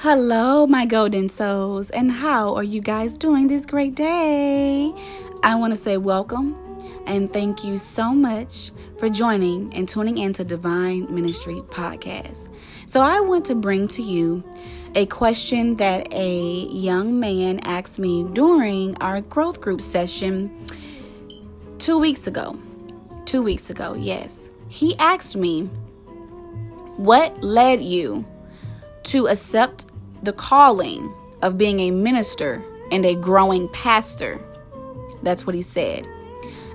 Hello, my golden souls, and how are you guys doing this great day? I want to say welcome and thank you so much for joining and tuning into Divine Ministry Podcast. So, I want to bring to you a question that a young man asked me during our growth group session two weeks ago. Two weeks ago, yes. He asked me, What led you? To accept the calling of being a minister and a growing pastor. That's what he said.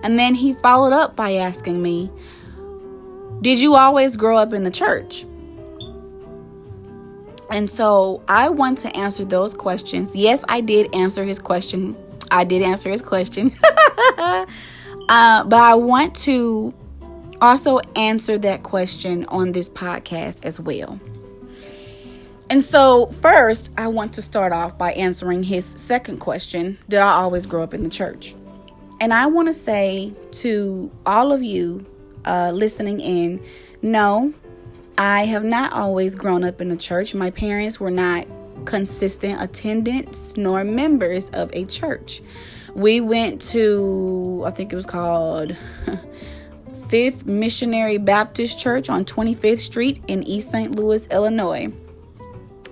And then he followed up by asking me, Did you always grow up in the church? And so I want to answer those questions. Yes, I did answer his question. I did answer his question. uh, but I want to also answer that question on this podcast as well. And so, first, I want to start off by answering his second question Did I always grow up in the church? And I want to say to all of you uh, listening in no, I have not always grown up in the church. My parents were not consistent attendants nor members of a church. We went to, I think it was called Fifth Missionary Baptist Church on 25th Street in East St. Louis, Illinois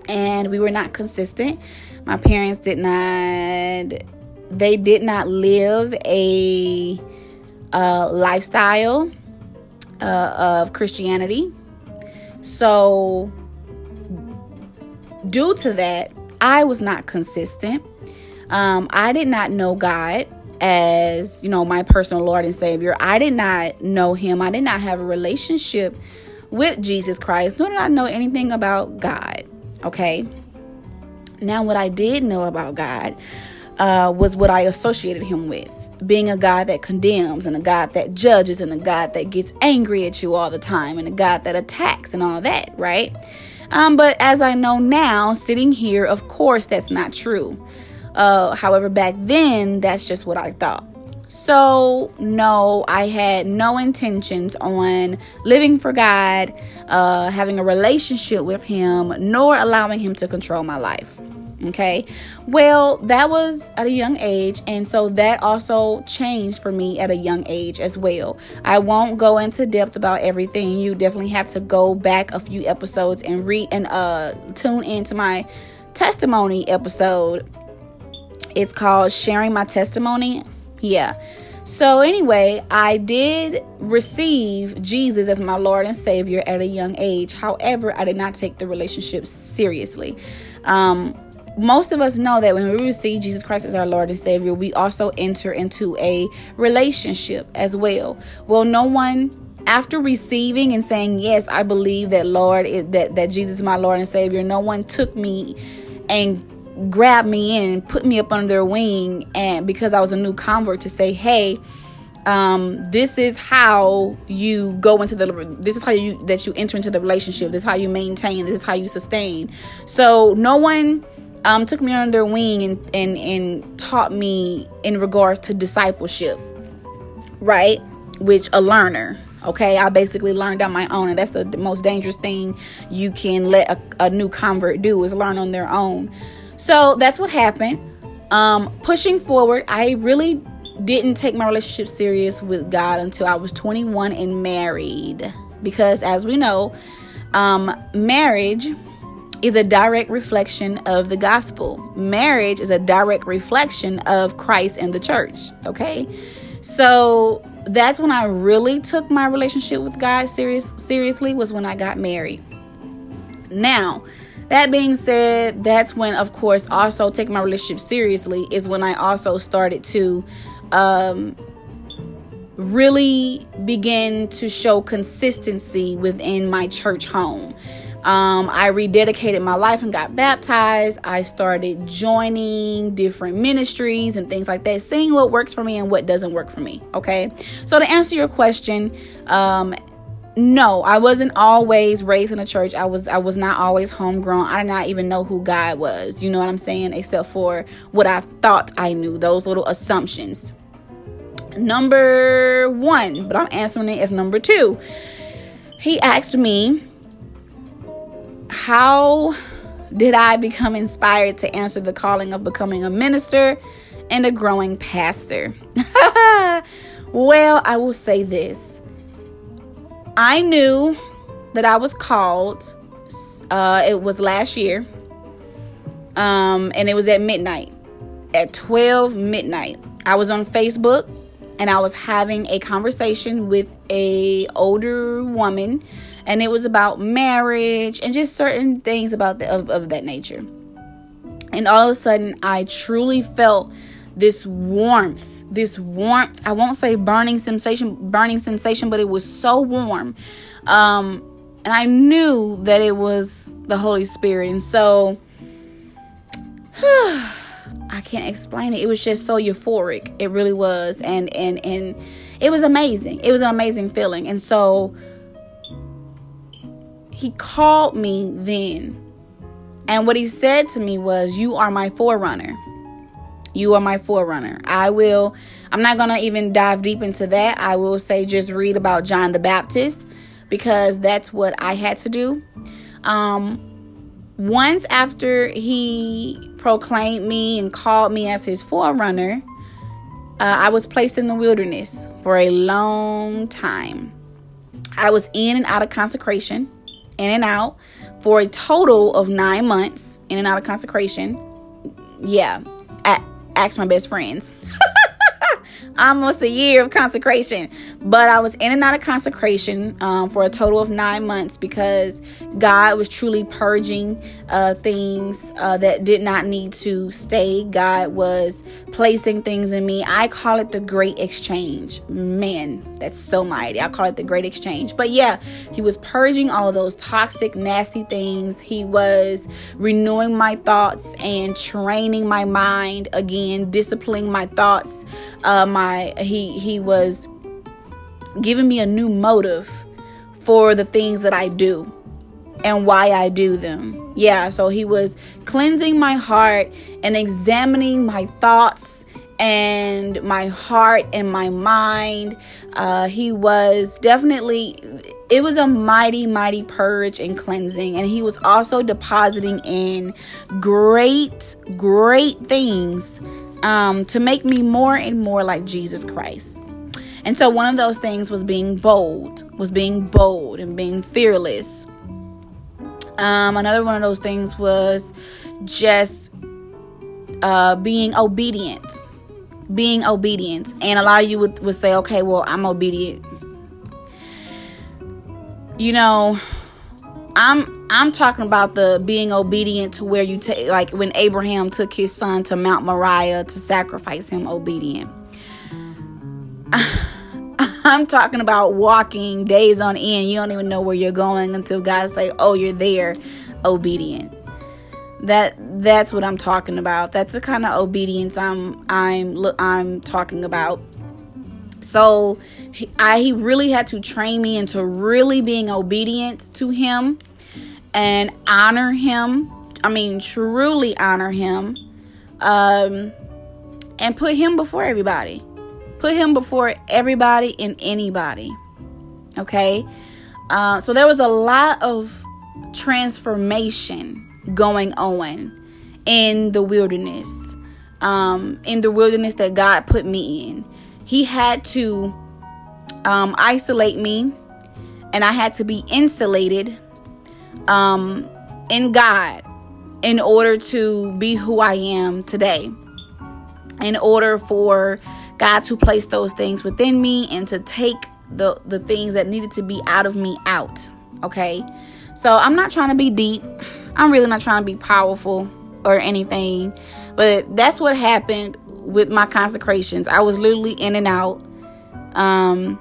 and we were not consistent. My parents did not they did not live a uh, lifestyle uh, of Christianity. So due to that, I was not consistent. Um, I did not know God as you know my personal Lord and Savior. I did not know Him. I did not have a relationship with Jesus Christ. Nor did I know anything about God. Okay. Now, what I did know about God uh, was what I associated him with being a God that condemns, and a God that judges, and a God that gets angry at you all the time, and a God that attacks, and all that, right? Um, but as I know now, sitting here, of course, that's not true. Uh, however, back then, that's just what I thought. So, no, I had no intentions on living for God, uh, having a relationship with Him, nor allowing Him to control my life. Okay. Well, that was at a young age. And so that also changed for me at a young age as well. I won't go into depth about everything. You definitely have to go back a few episodes and read and uh, tune into my testimony episode. It's called Sharing My Testimony yeah. So, anyway, I did receive Jesus as my Lord and Savior at a young age. However, I did not take the relationship seriously. Um, most of us know that when we receive Jesus Christ as our Lord and Savior, we also enter into a relationship as well. Well, no one after receiving and saying yes, I believe that Lord that that Jesus is my Lord and Savior. No one took me and grabbed me in put me up under their wing and because I was a new convert to say, "Hey, um, this is how you go into the this is how you that you enter into the relationship. This is how you maintain. This is how you sustain." So, no one um, took me under their wing and, and and taught me in regards to discipleship, right? Which a learner, okay i basically learned on my own and that's the, the most dangerous thing you can let a, a, new convert do is learn on their own so that's what happened. Um, pushing forward, I really didn't take my relationship serious with God until I was 21 and married. Because as we know, um, marriage is a direct reflection of the gospel. Marriage is a direct reflection of Christ and the church. Okay. So that's when I really took my relationship with God serious seriously was when I got married. Now, that being said, that's when, of course, also taking my relationship seriously is when I also started to um, really begin to show consistency within my church home. Um, I rededicated my life and got baptized. I started joining different ministries and things like that, seeing what works for me and what doesn't work for me. Okay. So, to answer your question, um, no i wasn't always raised in a church. I was i was not always homegrown. I did not even know who god was. You know what i'm saying? Except for what i thought i knew those little assumptions. Number one but i'm answering it as number two. He asked me how did I become inspired to answer the calling of becoming a minister and a growing pastor? well, I will say this I knew that I was called, uh, it was last year, um, and it was at midnight. At 12 midnight, I was on Facebook and I was having a conversation with a older woman and it was about marriage and just certain things about the, of, of that nature. And all of a sudden, I truly felt this warmth, this warmth. I won't say burning sensation, burning sensation, but it was so warm. Um, and I knew that it was the Holy Spirit. And so I can't explain it. It was just so euphoric. It really was. And and and it was amazing. It was an amazing feeling. And so he called me then. And what he said to me was, You are my forerunner. You are my forerunner. I will, I'm not going to even dive deep into that. I will say, just read about John the Baptist because that's what I had to do. Um, once after he proclaimed me and called me as his forerunner, uh, I was placed in the wilderness for a long time. I was in and out of consecration in and out for a total of nine months in and out of consecration. Yeah, ask my best friends. almost a year of consecration. But I was in and out of consecration um, for a total of nine months because God was truly purging uh, things uh, that did not need to stay. God was placing things in me. I call it the great exchange. Man, that's so mighty. I call it the great exchange. But yeah, He was purging all those toxic, nasty things. He was renewing my thoughts and training my mind again, disciplining my thoughts, uh, my he he was giving me a new motive for the things that I do and why I do them. Yeah, so he was cleansing my heart and examining my thoughts and my heart and my mind. Uh, he was definitely, it was a mighty, mighty purge and cleansing. And he was also depositing in great, great things um, to make me more and more like Jesus Christ. And so one of those things was being bold, was being bold and being fearless. Um, another one of those things was just uh, being obedient. Being obedient. And a lot of you would, would say, okay, well, I'm obedient. You know, I'm I'm talking about the being obedient to where you take like when Abraham took his son to Mount Moriah to sacrifice him obedient. I'm talking about walking days on end. You don't even know where you're going until God say, "Oh, you're there." Obedient. That that's what I'm talking about. That's the kind of obedience I'm I'm I'm talking about. So he, I, he really had to train me into really being obedient to him and honor him. I mean, truly honor him. Um, and put him before everybody. Put him before everybody and anybody. Okay? Uh, so there was a lot of transformation going on in the wilderness. Um, in the wilderness that God put me in. He had to um, isolate me, and I had to be insulated um, in God in order to be who I am today. In order for God to place those things within me and to take the the things that needed to be out of me out. Okay? So I'm not trying to be deep. I'm really not trying to be powerful or anything. But that's what happened with my consecrations. I was literally in and out. Um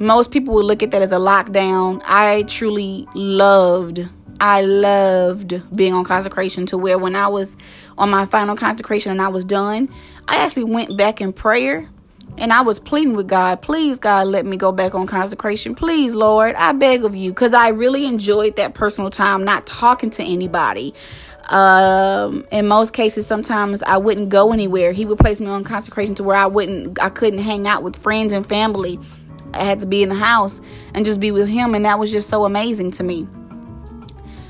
most people would look at that as a lockdown. I truly loved I loved being on consecration to where when I was on my final consecration and I was done, I actually went back in prayer and I was pleading with God, please, God, let me go back on consecration. Please, Lord, I beg of you. Because I really enjoyed that personal time, not talking to anybody. Um, in most cases, sometimes I wouldn't go anywhere. He would place me on consecration to where I wouldn't, I couldn't hang out with friends and family. I had to be in the house and just be with him. And that was just so amazing to me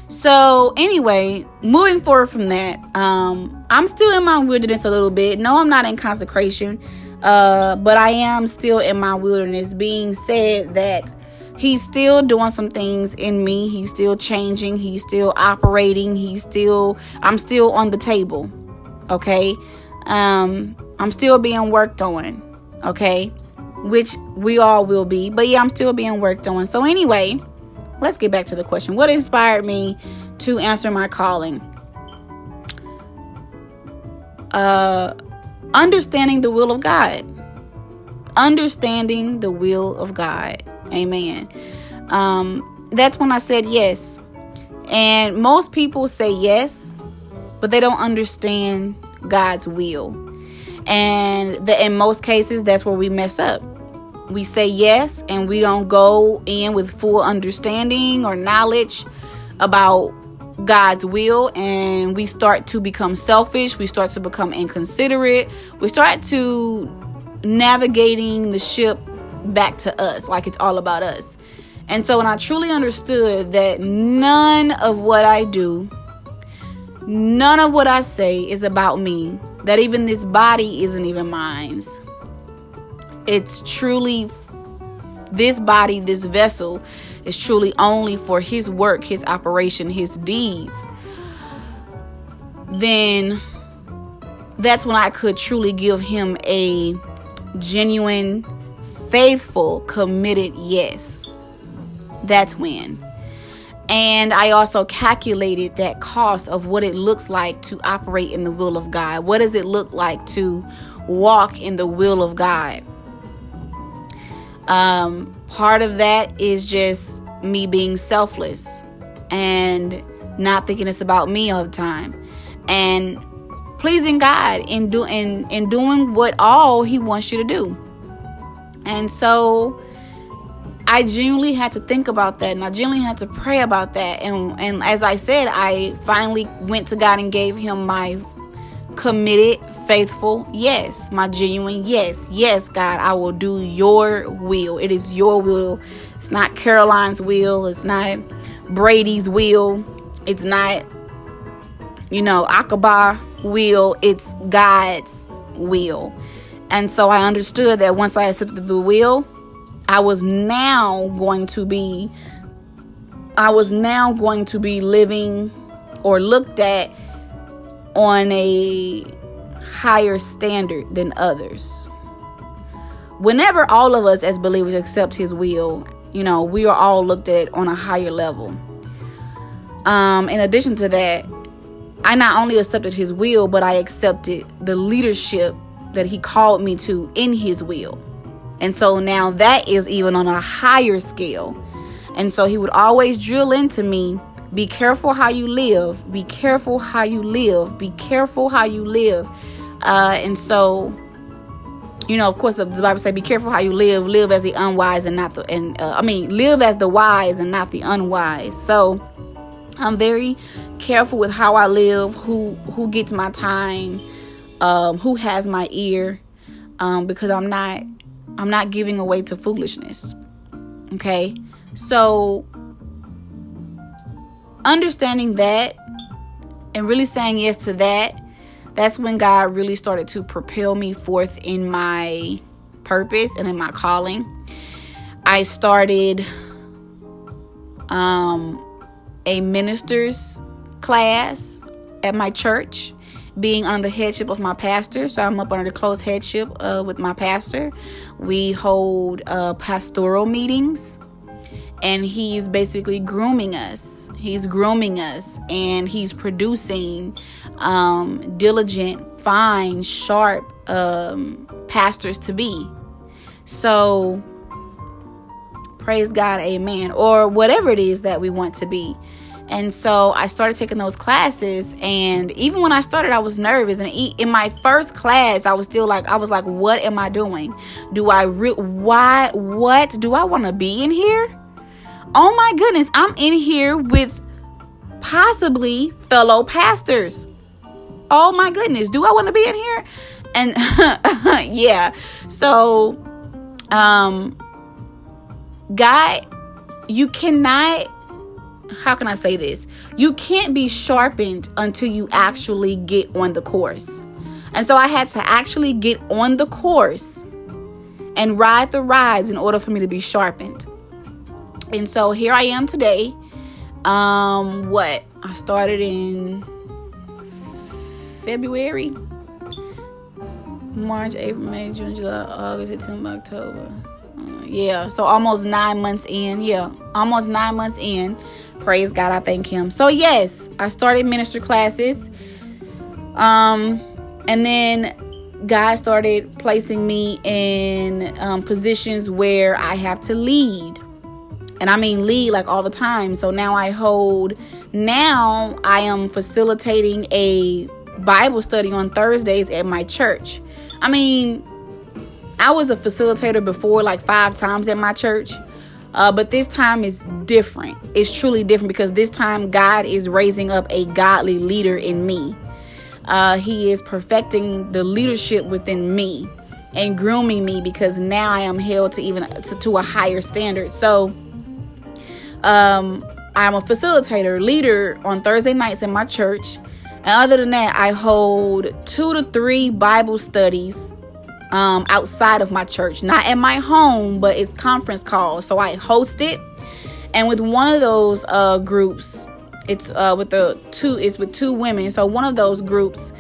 So anyway, moving forward from that, um, I'm still in my wilderness a little bit. No, I'm not in consecration, uh, but I am still in my wilderness. Being said that he's still doing some things in me. He's still changing. He's still operating. He's still. I'm still on the table. Okay. Um, I'm still being worked on. Okay, which we all will be. But yeah, I'm still being worked on. So anyway let's get back to the question. What inspired me to answer my calling? Uh, understanding the will of God. Understanding the will of God. Amen. Um, that's when I said yes. And most people say yes, but they don't understand God's will. And the, in most cases, that's where we mess up we say yes and we don't go in with full understanding or knowledge about God's will and we start to become selfish, we start to become inconsiderate, we start to navigating the ship back to us like it's all about us. And so when I truly understood that none of what I do, none of what I say is about me, that even this body isn't even mine it's truly this body, this vessel is truly only for his work, his operation, his deeds, then that's when I could truly give him a genuine, faithful, committed yes. That's when. And I also calculated that cost of what it looks like to operate in the will of God. What does it look like to walk in the will of God? Um, part of that is just me being selfless and not thinking it's about me all the time and pleasing God in doing in, in doing what all he wants you to do. And so I genuinely had to think about that and I genuinely had to pray about that. And and as I said, I finally went to God and gave him my committed faithful yes, my genuine yes. Yes, God, I will do your will. It is your will. It's not Caroline's will. It's not Brady's will. It's not, you know, Akaba will. It's God's will. And so I understood that once I accepted the will, I was now going to be I was now going to be living or looked at on a higher standard than others. Whenever all of us as believers accept his will, you know, we are all looked at on a higher level. Um, in addition to that, I not only accepted his will, but I accepted the leadership that he called me to in his will. And so now that is even on a higher scale. And so he would always drill into me be careful how you live. Be careful how you live. Be careful how you live. Uh, and so, you know, of course, the, the Bible says, "Be careful how you live. Live as the unwise and not the and uh, I mean, live as the wise and not the unwise." So, I'm very careful with how I live. Who who gets my time? Um, who has my ear? Um, because I'm not I'm not giving away to foolishness. Okay, so understanding that and really saying yes to that that's when God really started to propel me forth in my purpose and in my calling. I started um, a minister's class at my church, being under the headship of my pastor. So I'm up under the close headship uh, with my pastor. We hold uh, pastoral meetings, and he's basically grooming us He's grooming us and he's producing um, diligent, fine, sharp um, pastors to be. So, praise God, amen. Or whatever it is that we want to be. And so I started taking those classes, and even when I started, I was nervous. And in my first class, I was still like, I was like, "What am I doing? Do I re- why? What do I want to be in here?" Oh my goodness, I'm in here with possibly fellow pastors. Oh my goodness, do I want to be in here? And yeah, so um God, you cannot how can I say this? You can't be sharpened until you actually get on the course. And so I had to actually get on the course and ride the rides in order for me to be sharpened. And so here I am today. Um what? I started in February. March, April, May, June, July, August, September, October. Uh, yeah, so almost nine months in. Yeah, almost nine months in. Praise God, I thank Him. So yes, I started minister classes. Um, and then God started placing me in um, positions where I have to lead. And I mean lead like all the time. So now I hold, now I am facilitating a Bible study on Thursdays at my church. I mean, I was a facilitator before like five times at my church. Uh, but this time is different. It's truly different because this time God is raising up a godly leader in me. Uh, he is perfecting the leadership within me and grooming me because now I am held to even to, to a higher standard. So, um, I'm a facilitator, leader on Thursday nights in my church. And other than that, I hold two to three Bible studies um, outside of my church, not at my home, but it's conference calls. So I host it, and with one of those uh, groups, it's uh, with the two. It's with two women. So one of those groups,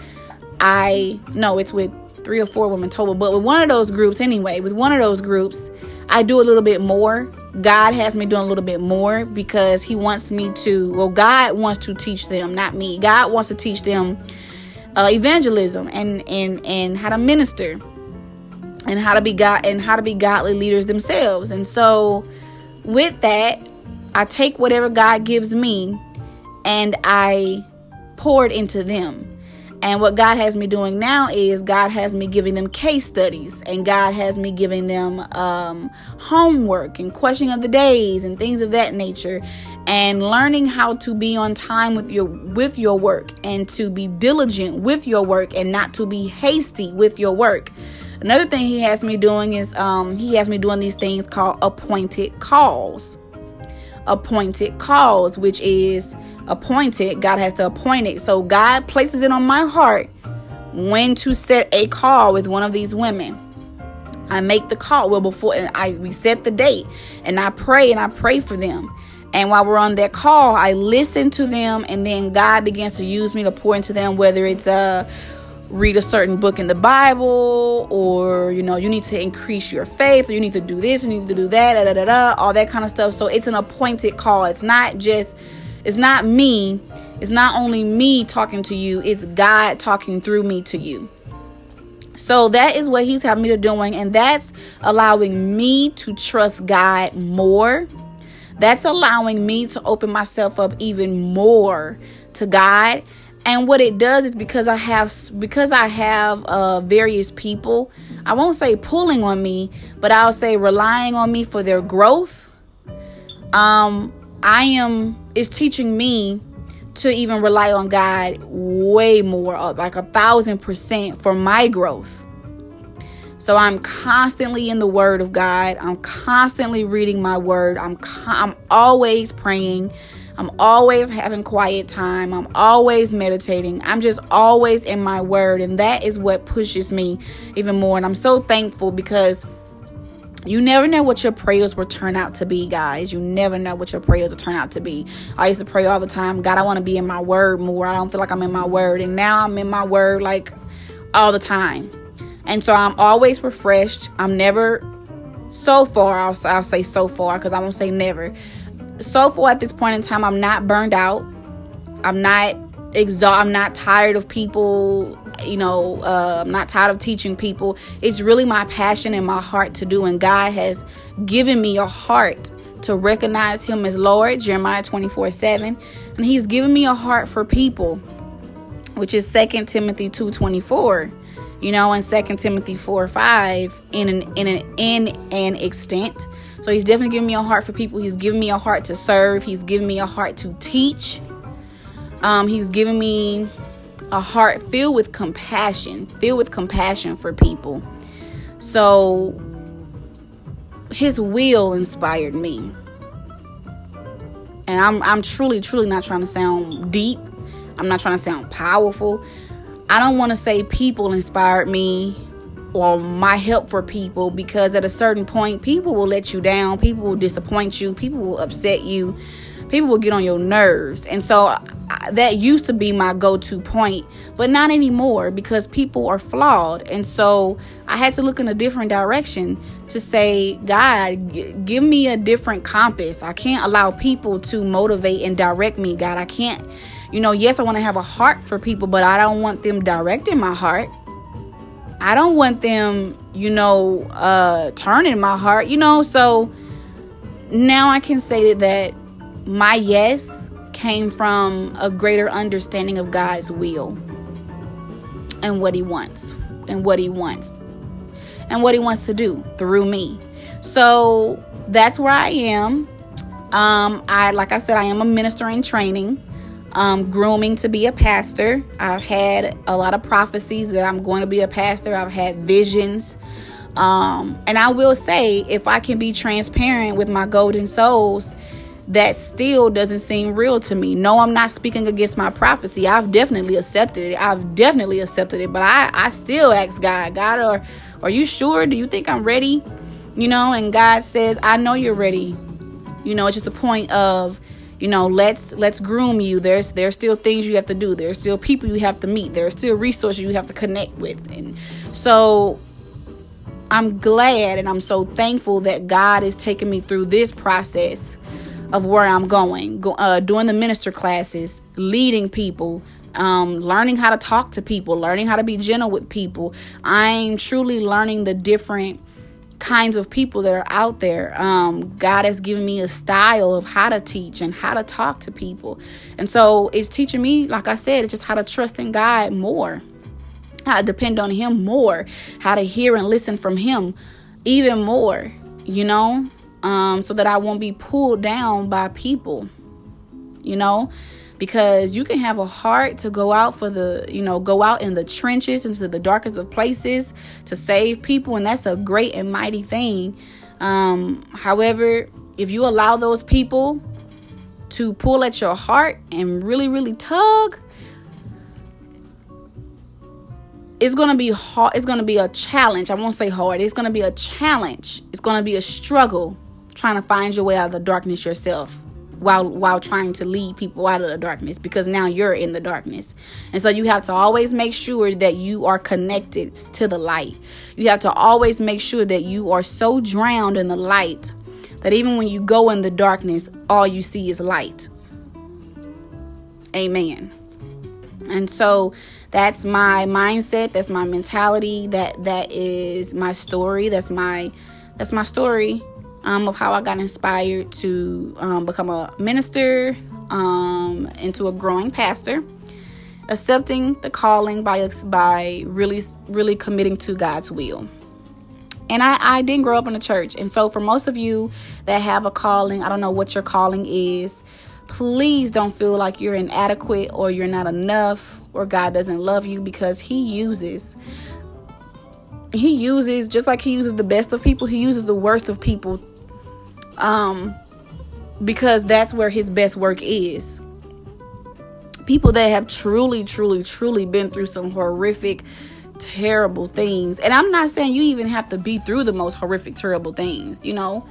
I no, it's with three or four women total. But with one of those groups, anyway, with one of those groups, I do a little bit more. God has me doing a little bit more because He wants me to. Well, God wants to teach them, not me. God wants to teach them uh, evangelism and and and how to minister and how to be God and how to be godly leaders themselves. And so with that, I take whatever God gives me and I pour it into them. And what God has me doing now is God has me giving them case studies and God has me giving them um, homework and question of the days and things of that nature and learning how to be on time with your with your work and to be diligent with your work and not to be hasty with your work. Another thing he has me doing is um, he has me doing these things called appointed calls. Appointed calls, which is appointed, God has to appoint it. So God places it on my heart when to set a call with one of these women. I make the call well before and I we set the date and I pray and I pray for them. And while we're on that call, I listen to them and then God begins to use me to pour into them whether it's a uh, read a certain book in the Bible, or you know, you need to increase your faith, or you need to do this, you need to do that, da, da, da, all that kind of stuff. So it's an appointed call. It's not just, it's not me. It's not only me talking to you, it's God talking through me to you. So that is what he's having me to doing, and that's allowing me to trust God more. That's allowing me to open myself up even more to God and what it does is because i have because i have uh, various people i won't say pulling on me but i'll say relying on me for their growth. Um i am is teaching me to even rely on god way more uh, like a thousand percent for my growth. So i'm constantly in the word of god. I'm constantly reading my word. I'm i'm always praying I'm always having quiet time. I'm always meditating. I'm just always in my word. And that is what pushes me even more. And I'm so thankful because you never know what your prayers will turn out to be, guys. You never know what your prayers will turn out to be. I used to pray all the time, God, I want to be in my word more. I don't feel like I'm in my word. And now I'm in my word like all the time. And so I'm always refreshed. I'm never so far, I'll, I'll say so far because I won't say never so far at this point in time, I'm not burned out. I'm not exhausted. I'm not tired of people. You know, uh, I'm not tired of teaching people. It's really my passion and my heart to do. And God has given me a heart to recognize Him as Lord, Jeremiah 24 7. And He's given me a heart for people, which is 2 Timothy 2 24 you know, in 2 Timothy 4 5 in an in an in an extent. So he's definitely giving me a heart for people. He's giving me a heart to serve. He's giving me a heart to teach. Um, he's giving me a heart filled with compassion, filled with compassion for people. So his will inspired me. And I'm I'm truly truly not trying to sound deep. I'm not trying to sound powerful. I don't want to say people inspired me or my help for people because at a certain point people will let you down, people will disappoint you, people will upset you people will get on your nerves. And so I, that used to be my go to point, but not anymore because people are flawed. And so I had to look in a different direction to say, God, g- give me a different compass. I can't allow people to motivate and direct me, God. I can't, you know, yes, I want to have a heart for people, but I don't want them directing my heart. I don't want them, you know, uh turning my heart, you know, so now I can say that my yes came from a greater understanding of God's will and what He wants and what He wants and what He wants to do through me. So that's where I am. Um, I like I said, I am a minister in training, um, grooming to be a pastor. I've had a lot of prophecies that I'm going to be a pastor. I've had visions. Um, and I will say, if I can be transparent with my golden souls, that still doesn't seem real to me. No, I'm not speaking against my prophecy. I've definitely accepted it. I've definitely accepted it. But I, I still ask God, God, are, are you sure? Do you think I'm ready? You know, and God says, I know you're ready. You know, it's just a point of, you know, let's let's groom you. There's there's still things you have to do. There's still people you have to meet. There's still resources you have to connect with. And so I'm glad and I'm so thankful that God is taking me through this process of where I'm going, go, uh, doing the minister classes, leading people, um, learning how to talk to people, learning how to be gentle with people. I'm truly learning the different kinds of people that are out there. Um, God has given me a style of how to teach and how to talk to people. And so it's teaching me, like I said, it's just how to trust in God more, how to depend on Him more, how to hear and listen from Him even more, you know? um, so that I won't be pulled down by people, you know, because you can have a heart to go out for the, you know, go out in the trenches into the darkest of places to save people, and that's a great and mighty thing. Um, however, if you allow those people to pull at your heart and really, really tug, it's to be hard. It's to be a challenge. I won't say hard. It's to be a challenge. It's to be a struggle trying to find your way out of the darkness yourself while while trying to lead people out of the darkness because now you're in the darkness. And so you have to always make sure that you are connected to the light. You have to always make sure that you are so drowned in the light that even when you go in the darkness, all you see is light. Amen. And so that's my mindset, that's my mentality, that that is my story, that's my that's my story um, of how I got inspired to um, become a minister, um, into a growing pastor, accepting the calling by by really really committing to God's will. And I, I didn't grow up in a church. And so, for most of you that have a calling, I don't know what your calling is, please don't feel like you're inadequate or you're not enough or God doesn't love you because He uses he uses just like he uses the best of people he uses the worst of people um because that's where his best work is people that have truly truly truly been through some horrific terrible things and i'm not saying you even have to be through the most horrific terrible things you know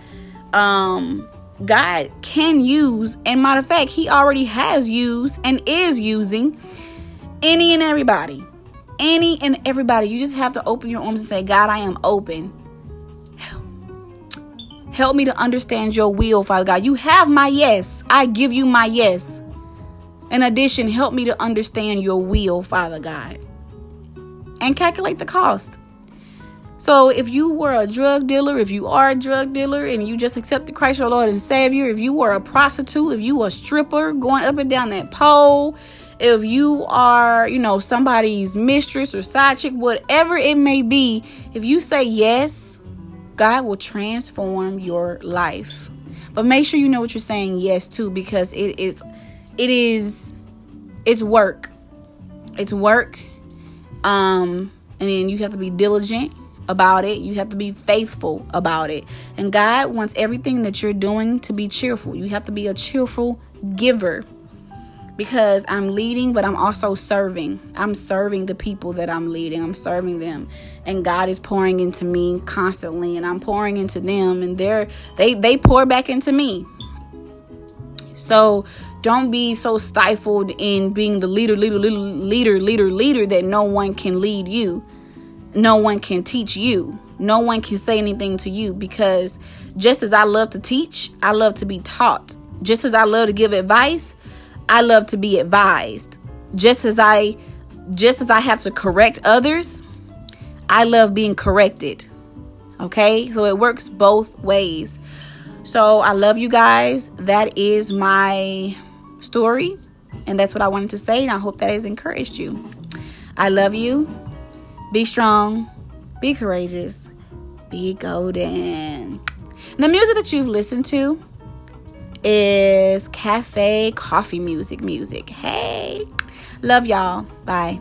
um god can use and matter of fact he already has used and is using any and everybody any and everybody. You just have to open your arms and say, God, I am open. Help me to understand your will, Father God. You have my yes. I give you my yes. In addition, help me to understand your will, Father God. And calculate the cost. So, if you were a drug dealer, if you are a drug dealer and you just accepted Christ your Lord and Savior, if you were a prostitute, if you were a stripper going up and down that pole, if you are, you know, somebody's mistress or side chick, whatever it may be, if you say yes, God will transform your life. But make sure you know what you're saying yes to because it is it is it's work. It's work. Um and then you have to be diligent about it. You have to be faithful about it. And God wants everything that you're doing to be cheerful. You have to be a cheerful giver because I'm leading, but I'm also serving. I'm serving the people that I'm leading. I'm serving them. And God is pouring into me constantly and I'm pouring into them and they're they they pour back into me. So don't be so stifled in being the leader, leader, leader, leader, leader, leader that no one can lead you. No one can teach you. No one can say anything to you because just as I love to teach, I love to be taught. Just as I love to give advice, I love to be advised. Just as I just as I have to correct others, I love being corrected. Okay? So it works both ways. So I love you guys. That is my story. And that's what I wanted to say. And I hope that has encouraged you. I love you. Be strong. Be courageous. Be golden. the music that you've listened to is cafe coffee music music. Hey, love y'all. Bye.